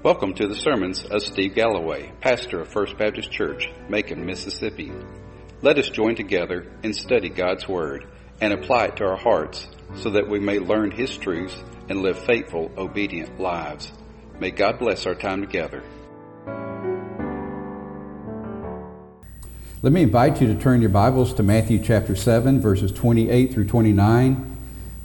Welcome to the sermons of Steve Galloway, pastor of First Baptist Church, Macon, Mississippi. Let us join together and study God's Word and apply it to our hearts so that we may learn His truths and live faithful, obedient lives. May God bless our time together. Let me invite you to turn your Bibles to Matthew chapter 7, verses 28 through 29.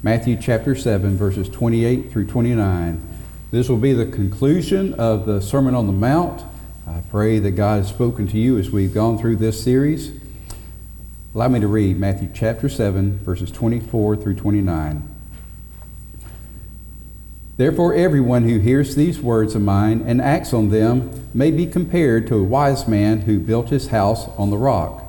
Matthew chapter 7, verses 28 through 29. This will be the conclusion of the Sermon on the Mount. I pray that God has spoken to you as we've gone through this series. Allow me to read Matthew chapter 7, verses 24 through 29. Therefore, everyone who hears these words of mine and acts on them may be compared to a wise man who built his house on the rock.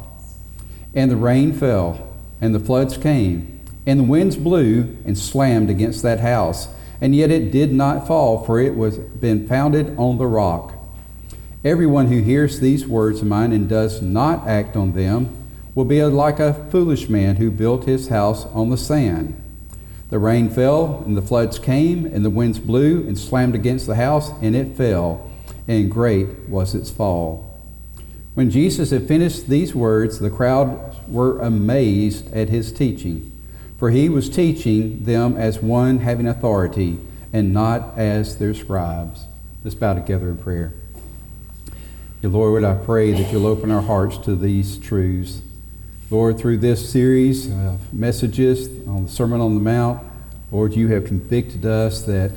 And the rain fell, and the floods came, and the winds blew and slammed against that house, and yet it did not fall, for it was been founded on the rock. Everyone who hears these words of mine and does not act on them will be like a foolish man who built his house on the sand. The rain fell, and the floods came, and the winds blew and slammed against the house, and it fell, and great was its fall. When Jesus had finished these words, the crowd were amazed at his teaching, for he was teaching them as one having authority, and not as their scribes. Let's bow together in prayer. Dear Lord, I pray that you'll open our hearts to these truths. Lord, through this series of messages on the Sermon on the Mount, Lord, you have convicted us that,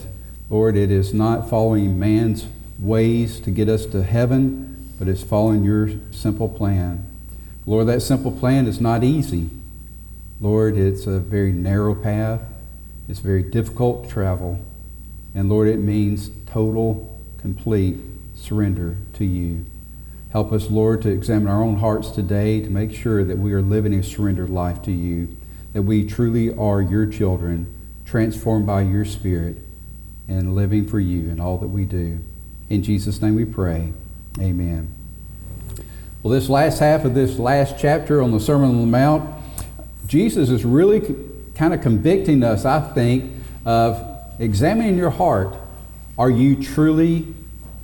Lord, it is not following man's ways to get us to heaven, but it's following your simple plan. Lord, that simple plan is not easy. Lord, it's a very narrow path. It's very difficult to travel. And Lord, it means total, complete surrender to you. Help us, Lord, to examine our own hearts today to make sure that we are living a surrendered life to you, that we truly are your children, transformed by your Spirit, and living for you in all that we do. In Jesus' name we pray. Amen. Well, this last half of this last chapter on the Sermon on the Mount, Jesus is really kind of convicting us, I think, of examining your heart. Are you truly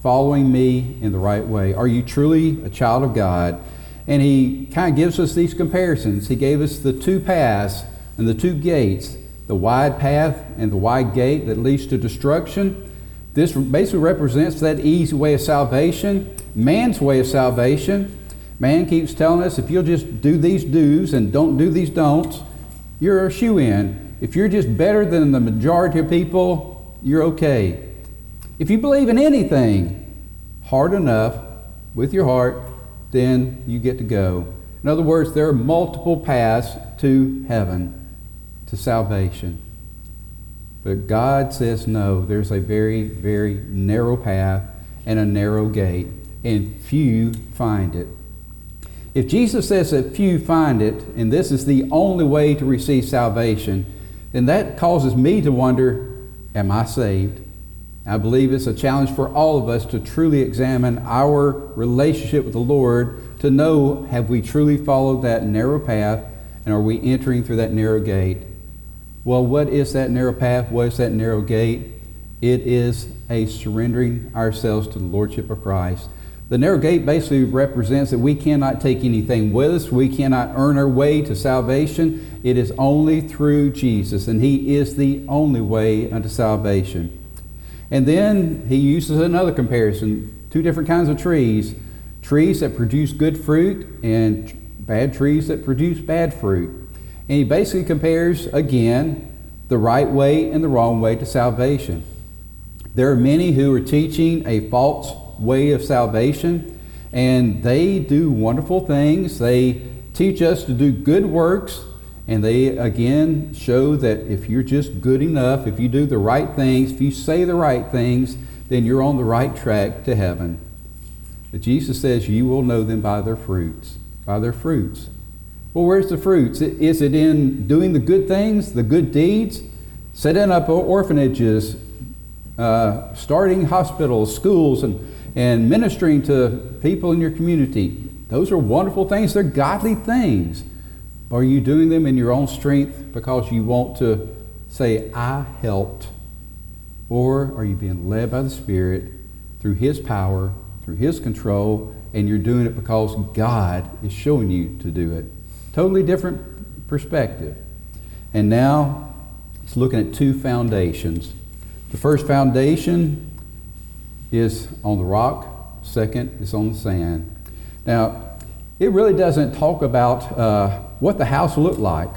following me in the right way? Are you truly a child of God? And he kind of gives us these comparisons. He gave us the two paths and the two gates the wide path and the wide gate that leads to destruction. This basically represents that easy way of salvation, man's way of salvation. Man keeps telling us if you'll just do these do's and don't do these don'ts, you're a shoe in. If you're just better than the majority of people, you're okay. If you believe in anything hard enough with your heart, then you get to go. In other words, there are multiple paths to heaven, to salvation. But God says no, there's a very, very narrow path and a narrow gate, and few find it. If Jesus says that few find it, and this is the only way to receive salvation, then that causes me to wonder Am I saved? I believe it's a challenge for all of us to truly examine our relationship with the Lord to know have we truly followed that narrow path and are we entering through that narrow gate? Well, what is that narrow path? What is that narrow gate? It is a surrendering ourselves to the Lordship of Christ. The narrow gate basically represents that we cannot take anything with us. We cannot earn our way to salvation. It is only through Jesus, and He is the only way unto salvation. And then he uses another comparison two different kinds of trees trees that produce good fruit and bad trees that produce bad fruit. And he basically compares again the right way and the wrong way to salvation. There are many who are teaching a false way of salvation, and they do wonderful things. They teach us to do good works and they again show that if you're just good enough, if you do the right things, if you say the right things, then you're on the right track to heaven. But Jesus says you will know them by their fruits. By their fruits. Well, where's the fruits? Is it in doing the good things, the good deeds? Setting up orphanages, uh, starting hospitals, schools, and, and ministering to people in your community. Those are wonderful things. They're godly things. Are you doing them in your own strength because you want to say, I helped? Or are you being led by the Spirit through His power, through His control, and you're doing it because God is showing you to do it. Totally different perspective. And now it's looking at two foundations. The first foundation is on the rock, second is on the sand. Now, it really doesn't talk about uh, what the house looked like.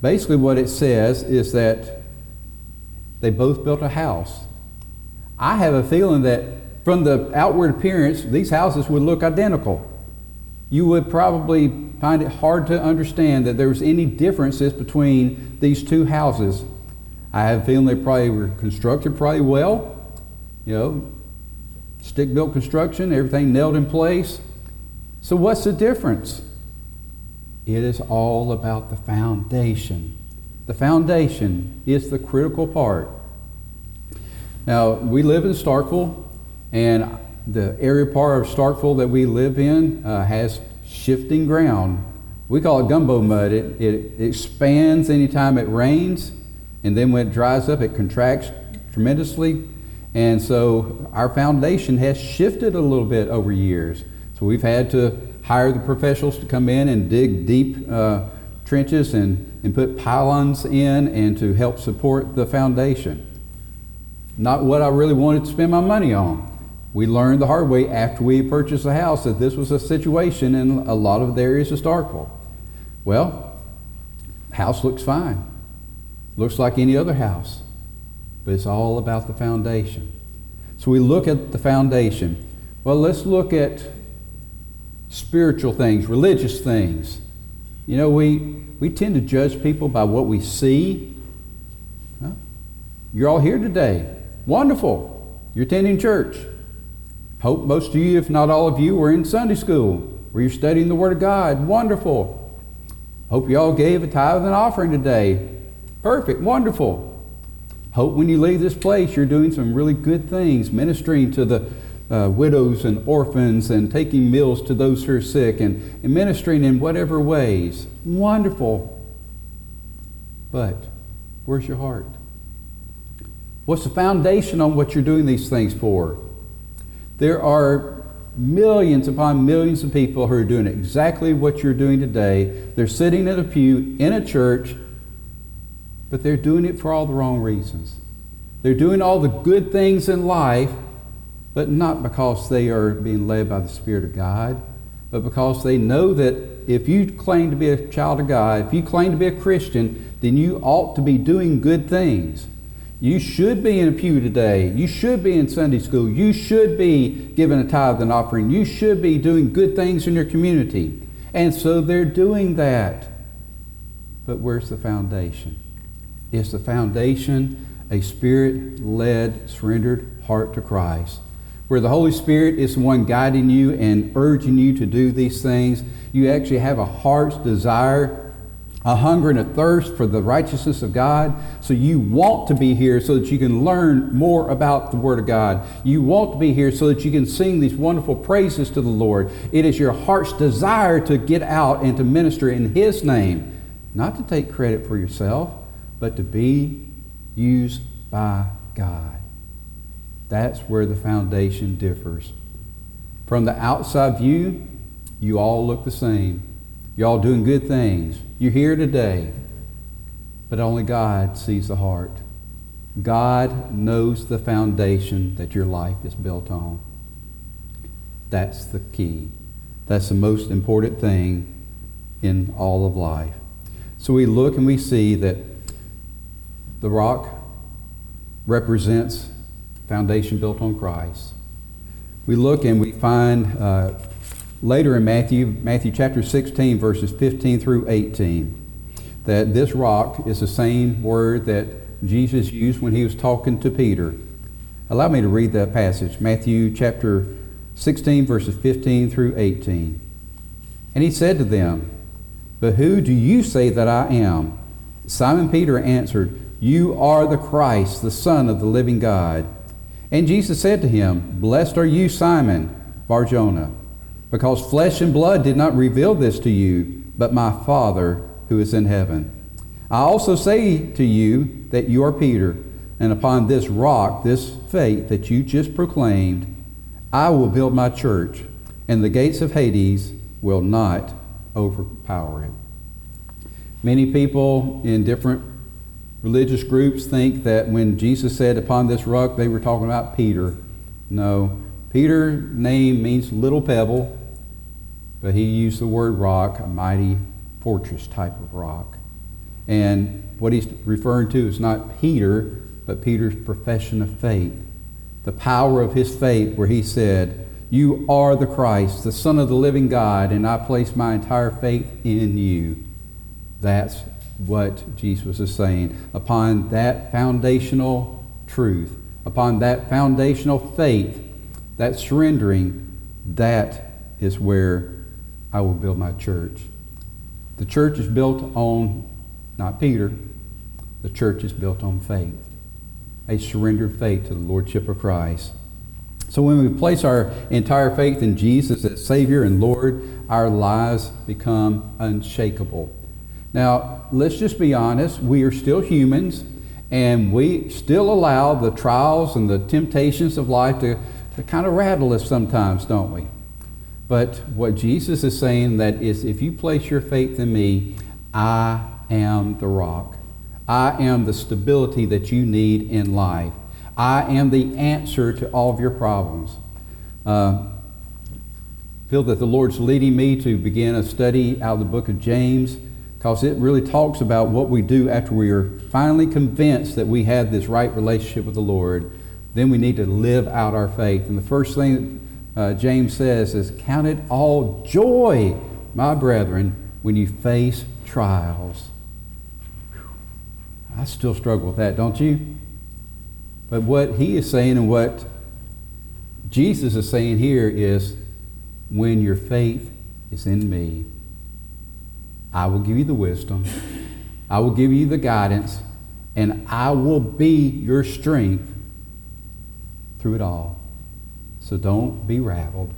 Basically, what it says is that they both built a house. I have a feeling that from the outward appearance, these houses would look identical. You would probably find it hard to understand that there was any differences between these two houses. I have a feeling they probably were constructed probably well, you know, stick built construction, everything nailed in place. So, what's the difference? It is all about the foundation. The foundation is the critical part. Now, we live in Starkville, and the area part of Starkville that we live in uh, has shifting ground. We call it gumbo mud. It, it expands anytime it rains, and then when it dries up, it contracts tremendously. And so our foundation has shifted a little bit over years. So we've had to hire the professionals to come in and dig deep uh, trenches and, and put pylons in and to help support the foundation. Not what I really wanted to spend my money on. We learned the hard way after we purchased the house that this was a situation in a lot of the areas of Starkville. Well, house looks fine. Looks like any other house. But it's all about the foundation. So we look at the foundation. Well, let's look at spiritual things, religious things. You know, we, we tend to judge people by what we see. Huh? You're all here today. Wonderful. You're attending church. Hope most of you, if not all of you, were in Sunday school where you're studying the Word of God. Wonderful. Hope you all gave a tithe and offering today. Perfect. Wonderful. Hope when you leave this place, you're doing some really good things, ministering to the uh, widows and orphans and taking meals to those who are sick and, and ministering in whatever ways. Wonderful. But where's your heart? What's the foundation on what you're doing these things for? There are millions upon millions of people who are doing exactly what you're doing today. They're sitting in a pew in a church, but they're doing it for all the wrong reasons. They're doing all the good things in life, but not because they are being led by the Spirit of God, but because they know that if you claim to be a child of God, if you claim to be a Christian, then you ought to be doing good things. You should be in a pew today. You should be in Sunday school. You should be giving a tithe and offering. You should be doing good things in your community. And so they're doing that. But where's the foundation? Is the foundation a spirit led, surrendered heart to Christ? where the Holy Spirit is the one guiding you and urging you to do these things. You actually have a heart's desire, a hunger and a thirst for the righteousness of God. So you want to be here so that you can learn more about the Word of God. You want to be here so that you can sing these wonderful praises to the Lord. It is your heart's desire to get out and to minister in His name, not to take credit for yourself, but to be used by God. That's where the foundation differs. From the outside view, you all look the same. you all doing good things. You're here today. But only God sees the heart. God knows the foundation that your life is built on. That's the key. That's the most important thing in all of life. So we look and we see that the rock represents foundation built on Christ. We look and we find uh, later in Matthew, Matthew chapter 16, verses 15 through 18, that this rock is the same word that Jesus used when he was talking to Peter. Allow me to read that passage, Matthew chapter 16, verses 15 through 18. And he said to them, But who do you say that I am? Simon Peter answered, You are the Christ, the Son of the living God. And Jesus said to him, Blessed are you, Simon Barjona, because flesh and blood did not reveal this to you, but my Father who is in heaven. I also say to you that you are Peter, and upon this rock, this faith that you just proclaimed, I will build my church, and the gates of Hades will not overpower it. Many people in different religious groups think that when Jesus said, Upon this rock, they were talking about Peter. No, Peter's name means little pebble, but he used the word rock, a mighty fortress type of rock. And what he's referring to is not Peter, but Peter's profession of faith. The power of his faith, where he said, You are the Christ, the Son of the living God, and I place my entire faith in you. That's what Jesus is saying. Upon that foundational truth, upon that foundational faith, that surrendering, that is where I will build my church. The church is built on not Peter, the church is built on faith, a surrendered faith to the Lordship of Christ. So when we place our entire faith in Jesus as Savior and Lord, our lives become unshakable. Now, let's just be honest. We are still humans, and we still allow the trials and the temptations of life to, to kind of rattle us sometimes, don't we? But what Jesus is saying that is if you place your faith in me, I am the rock. I am the stability that you need in life. I am the answer to all of your problems. Uh, feel that the Lord's leading me to begin a study out of the book of James because it really talks about what we do after we are finally convinced that we have this right relationship with the Lord. Then we need to live out our faith. And the first thing uh, James says is, Count it all joy, my brethren, when you face trials. I still struggle with that, don't you? But what he is saying and what Jesus is saying here is when your faith is in me, I will give you the wisdom, I will give you the guidance, and I will be your strength through it all. So don't be rattled.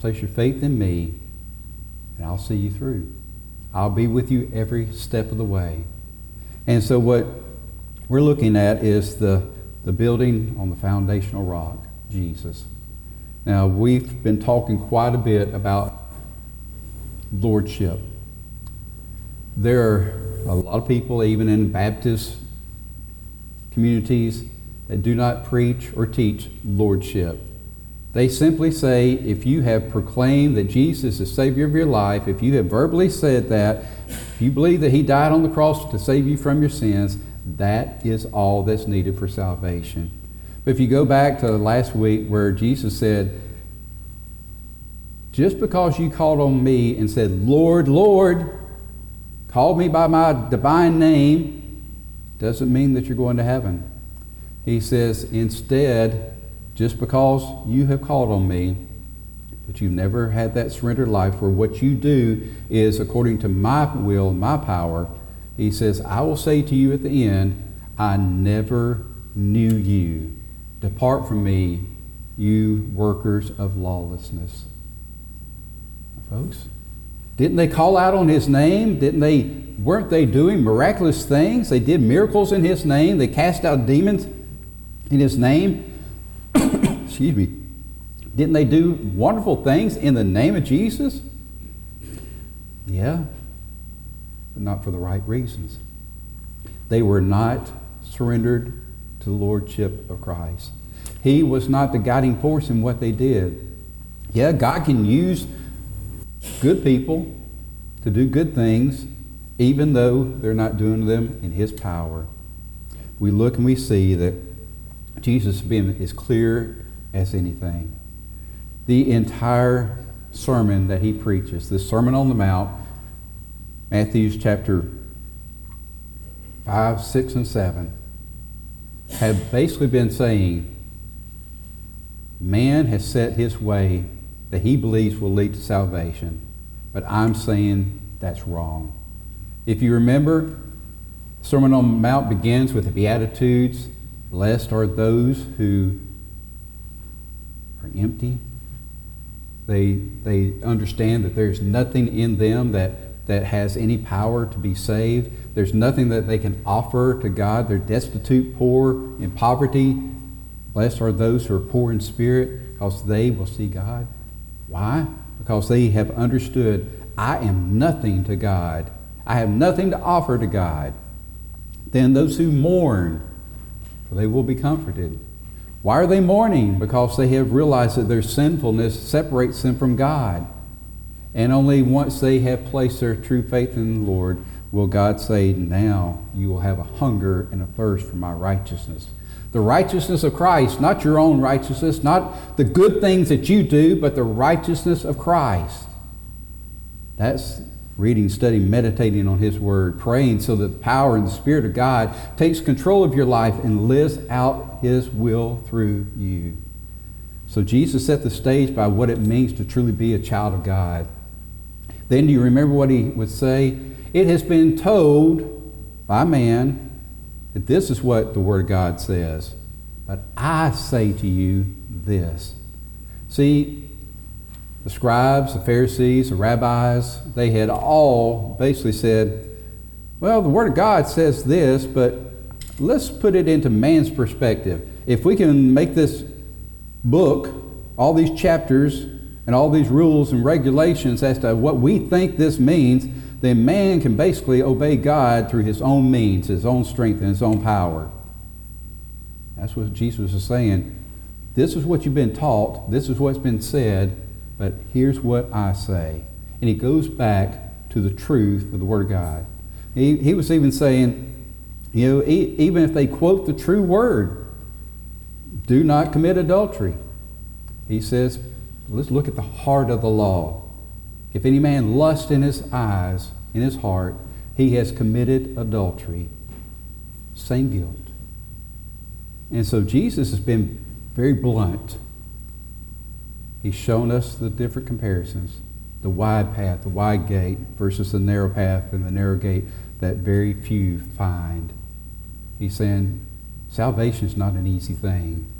Place your faith in me, and I'll see you through. I'll be with you every step of the way. And so what we're looking at is the, the building on the foundational rock, Jesus. Now, we've been talking quite a bit about lordship. There are a lot of people, even in Baptist communities, that do not preach or teach lordship. They simply say if you have proclaimed that Jesus is the Savior of your life, if you have verbally said that, if you believe that He died on the cross to save you from your sins, that is all that's needed for salvation. But if you go back to last week where Jesus said, just because you called on me and said, Lord, Lord, called me by my divine name, doesn't mean that you're going to heaven. He says, instead, just because you have called on me, but you've never had that surrendered life where what you do is according to my will, my power. He says, I will say to you at the end, I never knew you. Depart from me, you workers of lawlessness. Folks, didn't they call out on his name? Didn't they weren't they doing miraculous things? They did miracles in his name. They cast out demons in his name. Excuse me. Didn't they do wonderful things in the name of Jesus? Yeah, but not for the right reasons. They were not surrendered to the Lordship of Christ. He was not the guiding force in what they did. Yeah, God can use good people to do good things, even though they're not doing them in His power. We look and we see that Jesus being as clear as anything the entire sermon that he preaches, the Sermon on the Mount, Matthew's chapter 5, 6, and 7, have basically been saying man has set his way that he believes will lead to salvation, but I'm saying that's wrong. If you remember, Sermon on the Mount begins with the Beatitudes. Blessed are those who are empty, they, they understand that there's nothing in them that, that has any power to be saved. There's nothing that they can offer to God. They're destitute, poor, in poverty. Blessed are those who are poor in spirit, because they will see God. Why? Because they have understood I am nothing to God. I have nothing to offer to God. Then those who mourn, for they will be comforted. Why are they mourning? Because they have realized that their sinfulness separates them from God. And only once they have placed their true faith in the Lord will God say, Now you will have a hunger and a thirst for my righteousness. The righteousness of Christ, not your own righteousness, not the good things that you do, but the righteousness of Christ. That's reading, studying, meditating on His Word, praying so that the power and the Spirit of God takes control of your life and lives out His will through you. So Jesus set the stage by what it means to truly be a child of God. Then do you remember what He would say? It has been told by man this is what the Word of God says. But I say to you this. See, the scribes, the Pharisees, the rabbis, they had all basically said, well, the Word of God says this, but let's put it into man's perspective. If we can make this book, all these chapters, and all these rules and regulations as to what we think this means, then man can basically obey God through his own means, his own strength, and his own power. That's what Jesus is saying. This is what you've been taught, this is what's been said, but here's what I say. And he goes back to the truth of the Word of God. He, he was even saying, you know, even if they quote the true word, do not commit adultery. He says, let's look at the heart of the law. If any man lust in his eyes, in his heart, he has committed adultery. Same guilt. And so Jesus has been very blunt He's shown us the different comparisons the wide path, the wide gate, versus the narrow path and the narrow gate that very few find. He's saying salvation is not an easy thing.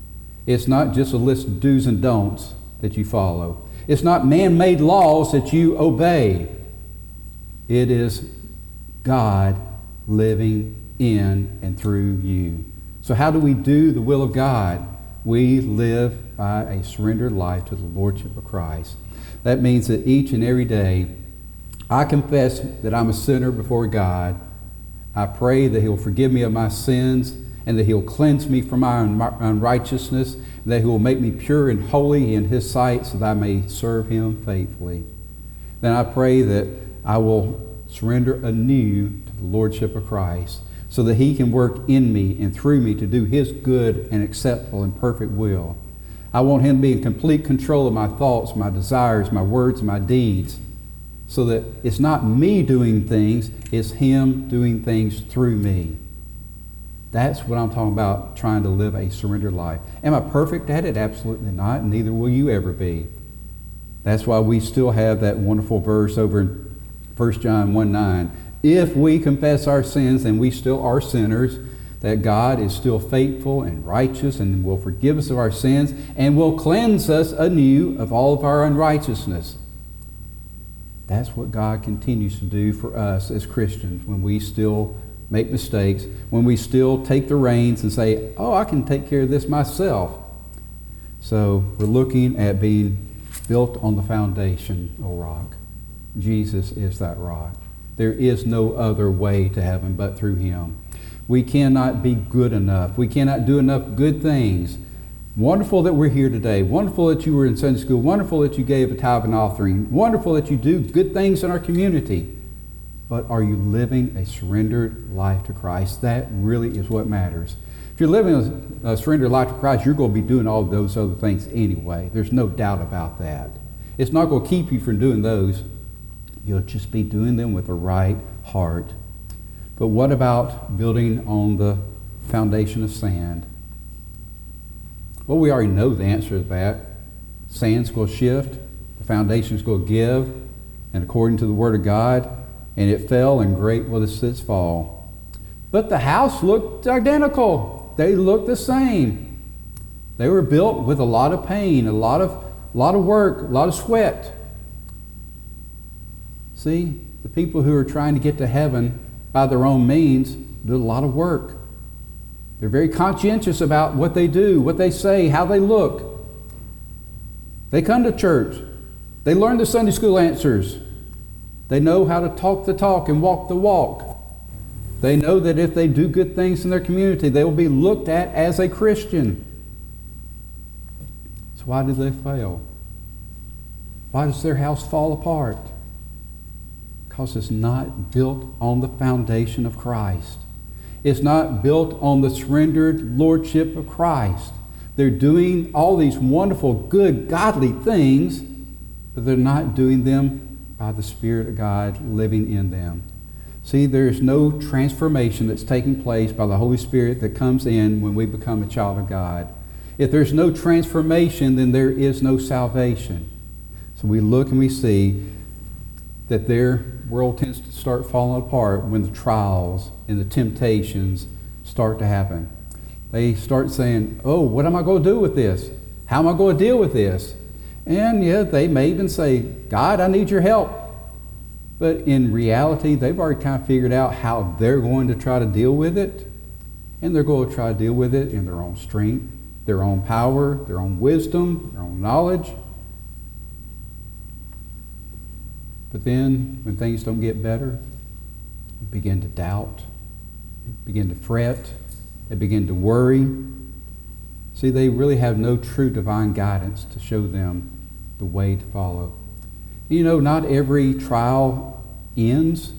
It's not just a list of do's and don'ts that you follow, it's not man made laws that you obey. It is God living in and through you. So, how do we do the will of God? We live by a surrendered life to the Lordship of Christ. That means that each and every day I confess that I'm a sinner before God. I pray that He'll forgive me of my sins and that He'll cleanse me from my unrighteousness, that He will make me pure and holy in His sight so that I may serve Him faithfully. Then I pray that I will surrender anew to the Lordship of Christ so that He can work in me and through me to do His good and acceptable and perfect will. I want Him to be in complete control of my thoughts, my desires, my words, my deeds, so that it's not me doing things, it's Him doing things through me. That's what I'm talking about, trying to live a surrendered life. Am I perfect at it? Absolutely not, neither will you ever be. That's why we still have that wonderful verse over in 1 John 1 9. If we confess our sins, then we still are sinners, that God is still faithful and righteous and will forgive us of our sins and will cleanse us anew of all of our unrighteousness. That's what God continues to do for us as Christians when we still make mistakes, when we still take the reins and say, Oh, I can take care of this myself. So we're looking at being built on the foundation, O rock. Jesus is that rock. There is no other way to heaven but through him. We cannot be good enough. We cannot do enough good things. Wonderful that we're here today. Wonderful that you were in Sunday school. Wonderful that you gave a tithe and offering. Wonderful that you do good things in our community. But are you living a surrendered life to Christ? That really is what matters. If you're living a, surrendered life to Christ, you're going to be doing all those other things anyway. There's no doubt about that. It's not going to keep you from doing those. You'll just be doing them with the right heart but what about building on the foundation of sand? Well, we already know the answer to that. Sand's going to shift, the foundation's going to give, and according to the Word of God, and it fell, and great was its fall. But the house looked identical. They looked the same. They were built with a lot of pain, a lot of, a lot of work, a lot of sweat. See, the people who are trying to get to heaven by their own means, do a lot of work. They're very conscientious about what they do, what they say, how they look. They come to church. They learn the Sunday school answers. They know how to talk the talk and walk the walk. They know that if they do good things in their community, they will be looked at as a Christian. So, why do they fail? Why does their house fall apart? Because it's not built on the foundation of Christ. It's not built on the surrendered lordship of Christ. They're doing all these wonderful, good, godly things, but they're not doing them by the Spirit of God living in them. See, there's no transformation that's taking place by the Holy Spirit that comes in when we become a child of God. If there's no transformation, then there is no salvation. So we look and we see that their world tends to start falling apart when the trials and the temptations start to happen. They start saying, Oh, what am I going to do with this? How am I going to deal with this? And yeah, they may even say, God, I need your help. But in reality, they've already kind of figured out how they're going to try to deal with it. And they're going to try to deal with it in their own strength, their own power, their own wisdom, their own knowledge. But then, when things don't get better, they begin to doubt, they begin to fret, they begin to worry. See, they really have no true divine guidance to show them the way to follow. You know, not every trial ends.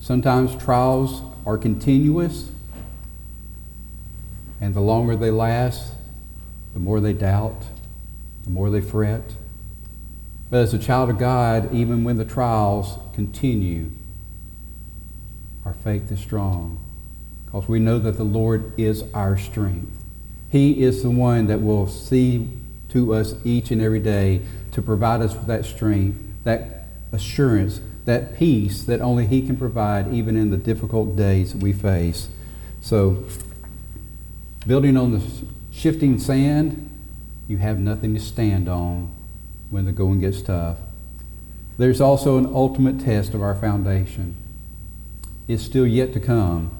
Sometimes trials are continuous, and the longer they last, the more they doubt, the more they fret. But as a child of God, even when the trials continue, our faith is strong because we know that the Lord is our strength. He is the one that will see to us each and every day to provide us with that strength, that assurance, that peace that only He can provide, even in the difficult days we face. So, building on the shifting sand, you have nothing to stand on when the going gets tough. There's also an ultimate test of our foundation. It's still yet to come.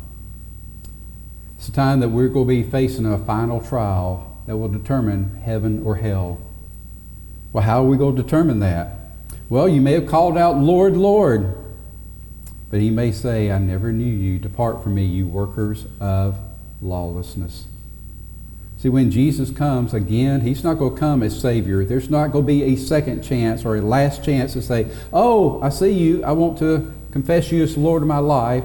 It's a time that we're going to be facing a final trial that will determine heaven or hell. Well, how are we going to determine that? Well, you may have called out, Lord, Lord. But he may say, I never knew you. Depart from me, you workers of lawlessness. See, when Jesus comes again, he's not going to come as Savior. There's not going to be a second chance or a last chance to say, Oh, I see you. I want to confess you as the Lord of my life.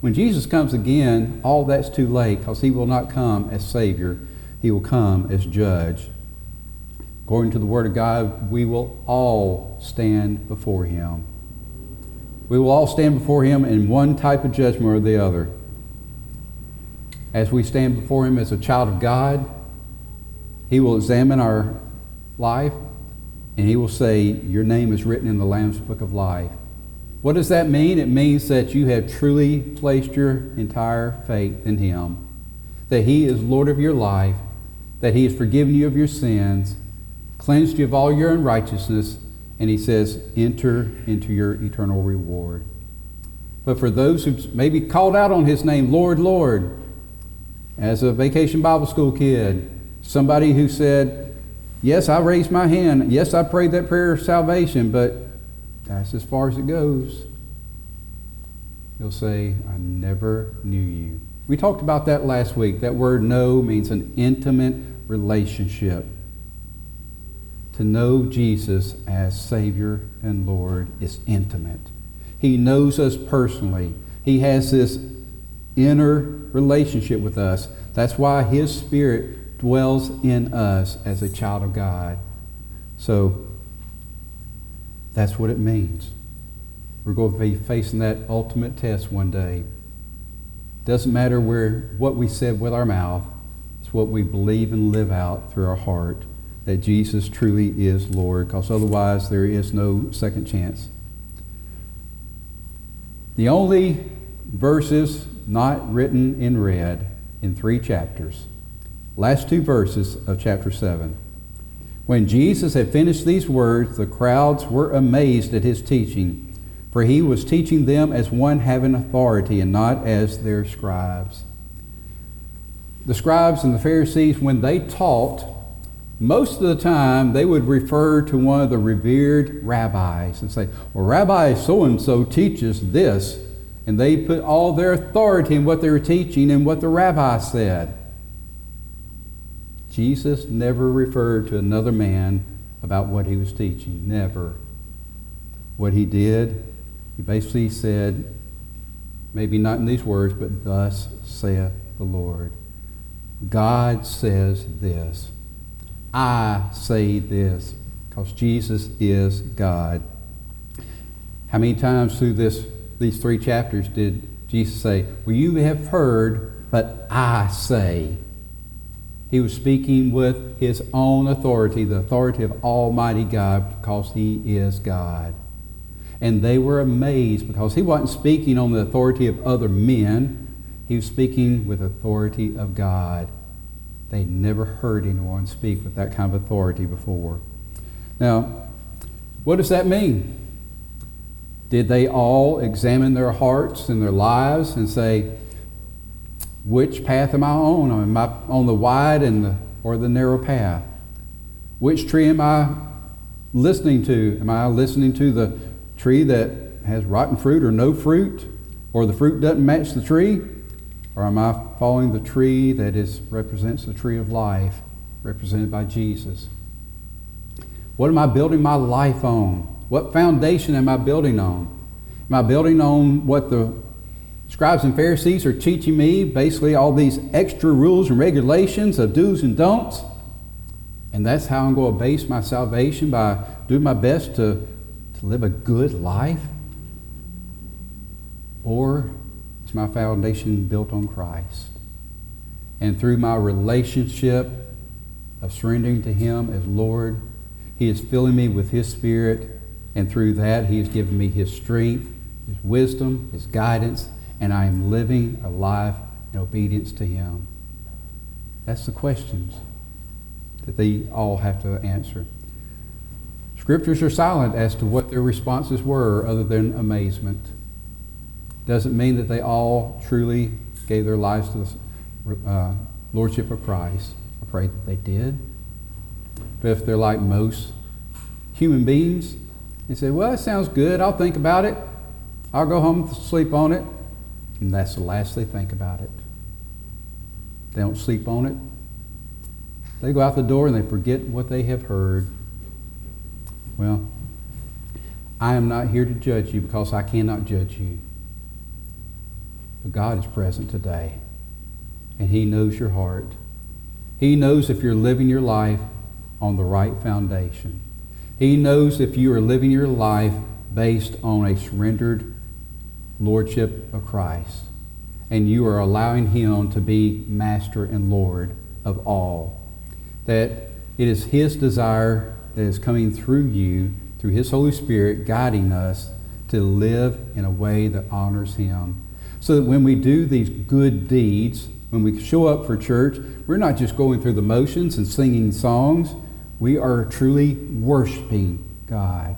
When Jesus comes again, all that's too late because he will not come as Savior. He will come as Judge. According to the Word of God, we will all stand before Him. We will all stand before Him in one type of judgment or the other. As we stand before Him as a child of God, He will examine our life and He will say, Your name is written in the Lamb's Book of Life. What does that mean? It means that you have truly placed your entire faith in Him, that He is Lord of your life, that He has forgiven you of your sins, cleansed you of all your unrighteousness, and He says, enter into your eternal reward. But for those who maybe called out on His name, Lord, Lord, as a vacation Bible school kid, somebody who said, Yes, I raised my hand. Yes, I prayed that prayer of salvation, but that's as far as it goes. He'll say, I never knew you. We talked about that last week. That word know means an intimate relationship. To know Jesus as Savior and Lord is intimate. He knows us personally. He has this inner relationship with us. That's why His Spirit dwells in us as a child of God. So that's what it means. We're going to be facing that ultimate test one day. Doesn't matter where what we said with our mouth, it's what we believe and live out through our heart that Jesus truly is Lord, because otherwise there is no second chance. The only verses not written in red in three chapters, last two verses of chapter 7. When Jesus had finished these words, the crowds were amazed at his teaching, for he was teaching them as one having authority and not as their scribes. The scribes and the Pharisees, when they taught, most of the time they would refer to one of the revered rabbis and say, Well, Rabbi so and so teaches this. And they put all their authority in what they were teaching and what the rabbi said. Jesus never referred to another man about what he was teaching. Never. What he did, he basically said, maybe not in these words, but thus saith the Lord. God says this. I say this because Jesus is God. How many times through this, these three chapters did Jesus say, Well, you have heard, but I say? He was speaking with his own authority, the authority of Almighty God, because he is God. And they were amazed because he wasn't speaking on the authority of other men, he was speaking with authority of God. They'd never heard anyone speak with that kind of authority before. Now, what does that mean? Did they all examine their hearts and their lives and say, which path am I on? Am I on the wide and the, or the narrow path? Which tree am I listening to? Am I listening to the tree that has rotten fruit or no fruit, or the fruit doesn't match the tree? Or am I following the tree that is represents the tree of life, represented by Jesus? What am I building my life on? What foundation am I building on? Am I building on what the scribes and Pharisees are teaching me, basically all these extra rules and regulations of do's and don'ts? And that's how I'm going to base my salvation by doing my best to, to live a good life? Or is my foundation built on Christ? And through my relationship of surrendering to Him as Lord, He is filling me with His Spirit, and through that, He has given me His strength, His wisdom, His guidance, and I am living a life in obedience to Him. That's the questions that they all have to answer. Scriptures are silent as to what their responses were, other than amazement doesn't mean that they all truly gave their lives to the uh, Lordship of Christ. I pray that they did. But if they're like most human beings, they say, well, it sounds good. I'll think about it. I'll go home and sleep on it. And that's the last they think about it. They don't sleep on it. They go out the door and they forget what they have heard. Well, I am not here to judge you because I cannot judge you. But God is present today, and He knows your heart. He knows if you're living your life on the right foundation. He knows if you are living your life based on a surrendered lordship of Christ, and you are allowing Him to be master and Lord of all. That it is His desire that is coming through you, through His Holy Spirit, guiding us to live in a way that honors Him so that when we do these good deeds, when we show up for church, we're not just going through the motions and singing songs. We are truly worshiping God.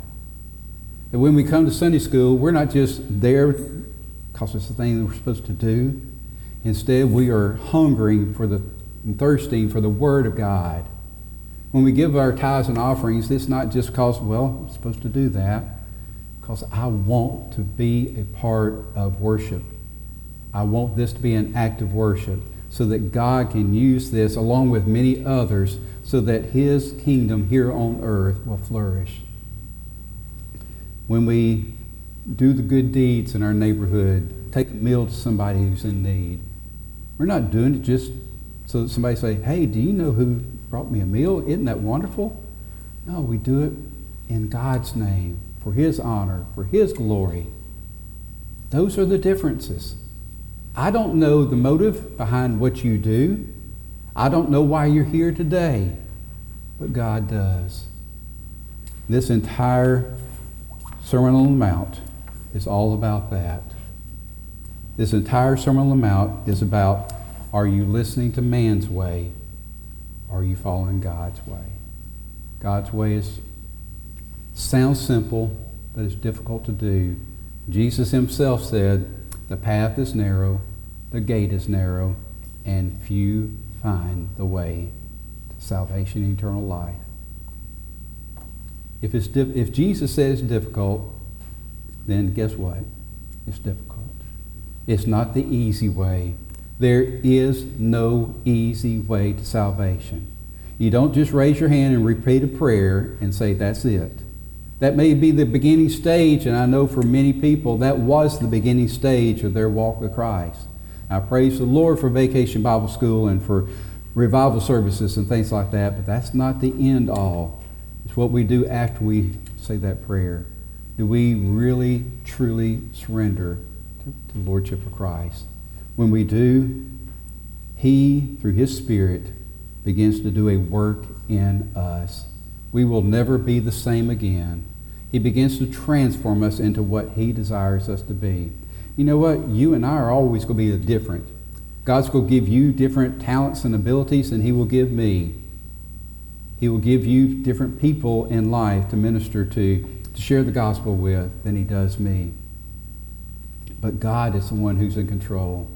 And when we come to Sunday school, we're not just there because it's the thing that we're supposed to do. Instead, we are hungering for the and thirsting for the Word of God. When we give our tithes and offerings, it's not just because, well, I'm supposed to do that, because I want to be a part of worship I want this to be an act of worship so that God can use this along with many others so that His kingdom here on earth will flourish. When we do the good deeds in our neighborhood, take a meal to somebody who's in need, we're not doing it just so that somebody say, hey, do you know who brought me a meal? Isn't that wonderful? No, we do it in God's name, for His honor, for His glory. Those are the differences. I don't know the motive behind what you do. I don't know why you're here today, but God does. This entire Sermon on the Mount is all about that. This entire Sermon on the Mount is about are you listening to man's way? Or are you following God's way? God's way is sounds simple, but it's difficult to do. Jesus himself said, The path is narrow, the gate is narrow, and few find the way to salvation and eternal life. If, it's if Jesus says it's difficult, then guess what? It's difficult. It's not the easy way. There is no easy way to salvation. You don't just raise your hand and repeat a prayer and say, That's it. That may be the beginning stage, and I know for many people that was the beginning stage of their walk with Christ. I praise the Lord for Vacation Bible School and for revival services and things like that, but that's not the end all. It's what we do after we say that prayer. Do we really, truly surrender to the Lordship of Christ? When we do, He, through His Spirit, begins to do a work in us. We will never be the same again. He begins to transform us into what He desires us to be. You know what? You and I are always going to be different. God's going to give you different talents and abilities than He will give me. He will give you different people in life to minister to, to share the gospel with than He does me. But God is the one who's in control.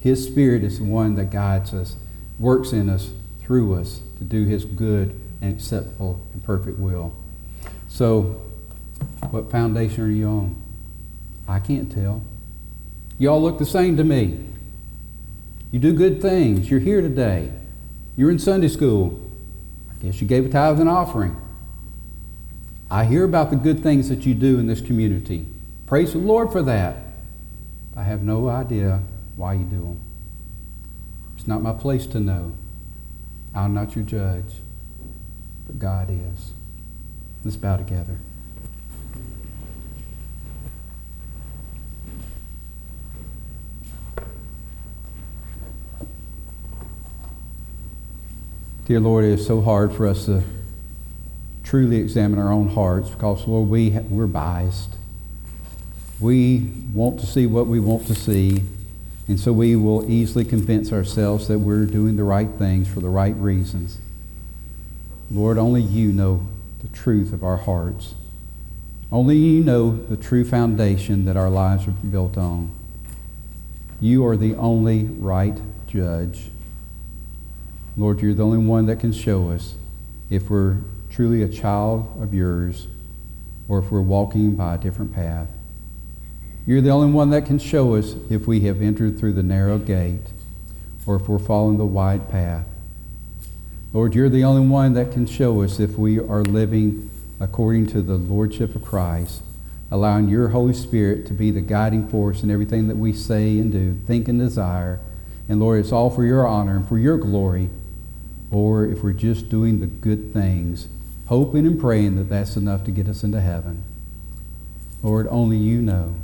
His Spirit is the one that guides us, works in us, through us to do His good and acceptable and perfect will. So, what foundation are you on? I can't tell. You all look the same to me. You do good things. You're here today. You're in Sunday school. I guess you gave a tithe and offering. I hear about the good things that you do in this community. Praise the Lord for that. I have no idea why you do them. It's not my place to know. I'm not your judge, but God is. Let's bow together. Dear Lord, it is so hard for us to truly examine our own hearts because, Lord, we, we're biased. We want to see what we want to see, and so we will easily convince ourselves that we're doing the right things for the right reasons. Lord, only you know the truth of our hearts. Only you know the true foundation that our lives are built on. You are the only right judge. Lord, you're the only one that can show us if we're truly a child of yours or if we're walking by a different path. You're the only one that can show us if we have entered through the narrow gate or if we're following the wide path. Lord, you're the only one that can show us if we are living according to the Lordship of Christ, allowing your Holy Spirit to be the guiding force in everything that we say and do, think and desire. And Lord, it's all for your honor and for your glory or if we're just doing the good things, hoping and praying that that's enough to get us into heaven. Lord, only you know.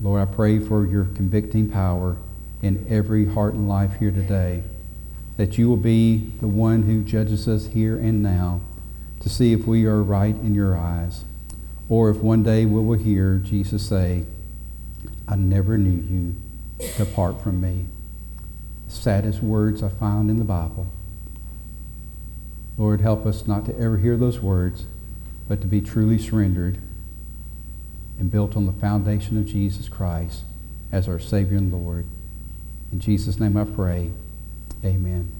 Lord, I pray for your convicting power in every heart and life here today, that you will be the one who judges us here and now to see if we are right in your eyes, or if one day we will hear Jesus say, I never knew you. Depart from me saddest words I found in the Bible. Lord, help us not to ever hear those words, but to be truly surrendered and built on the foundation of Jesus Christ as our Savior and Lord. In Jesus' name I pray. Amen.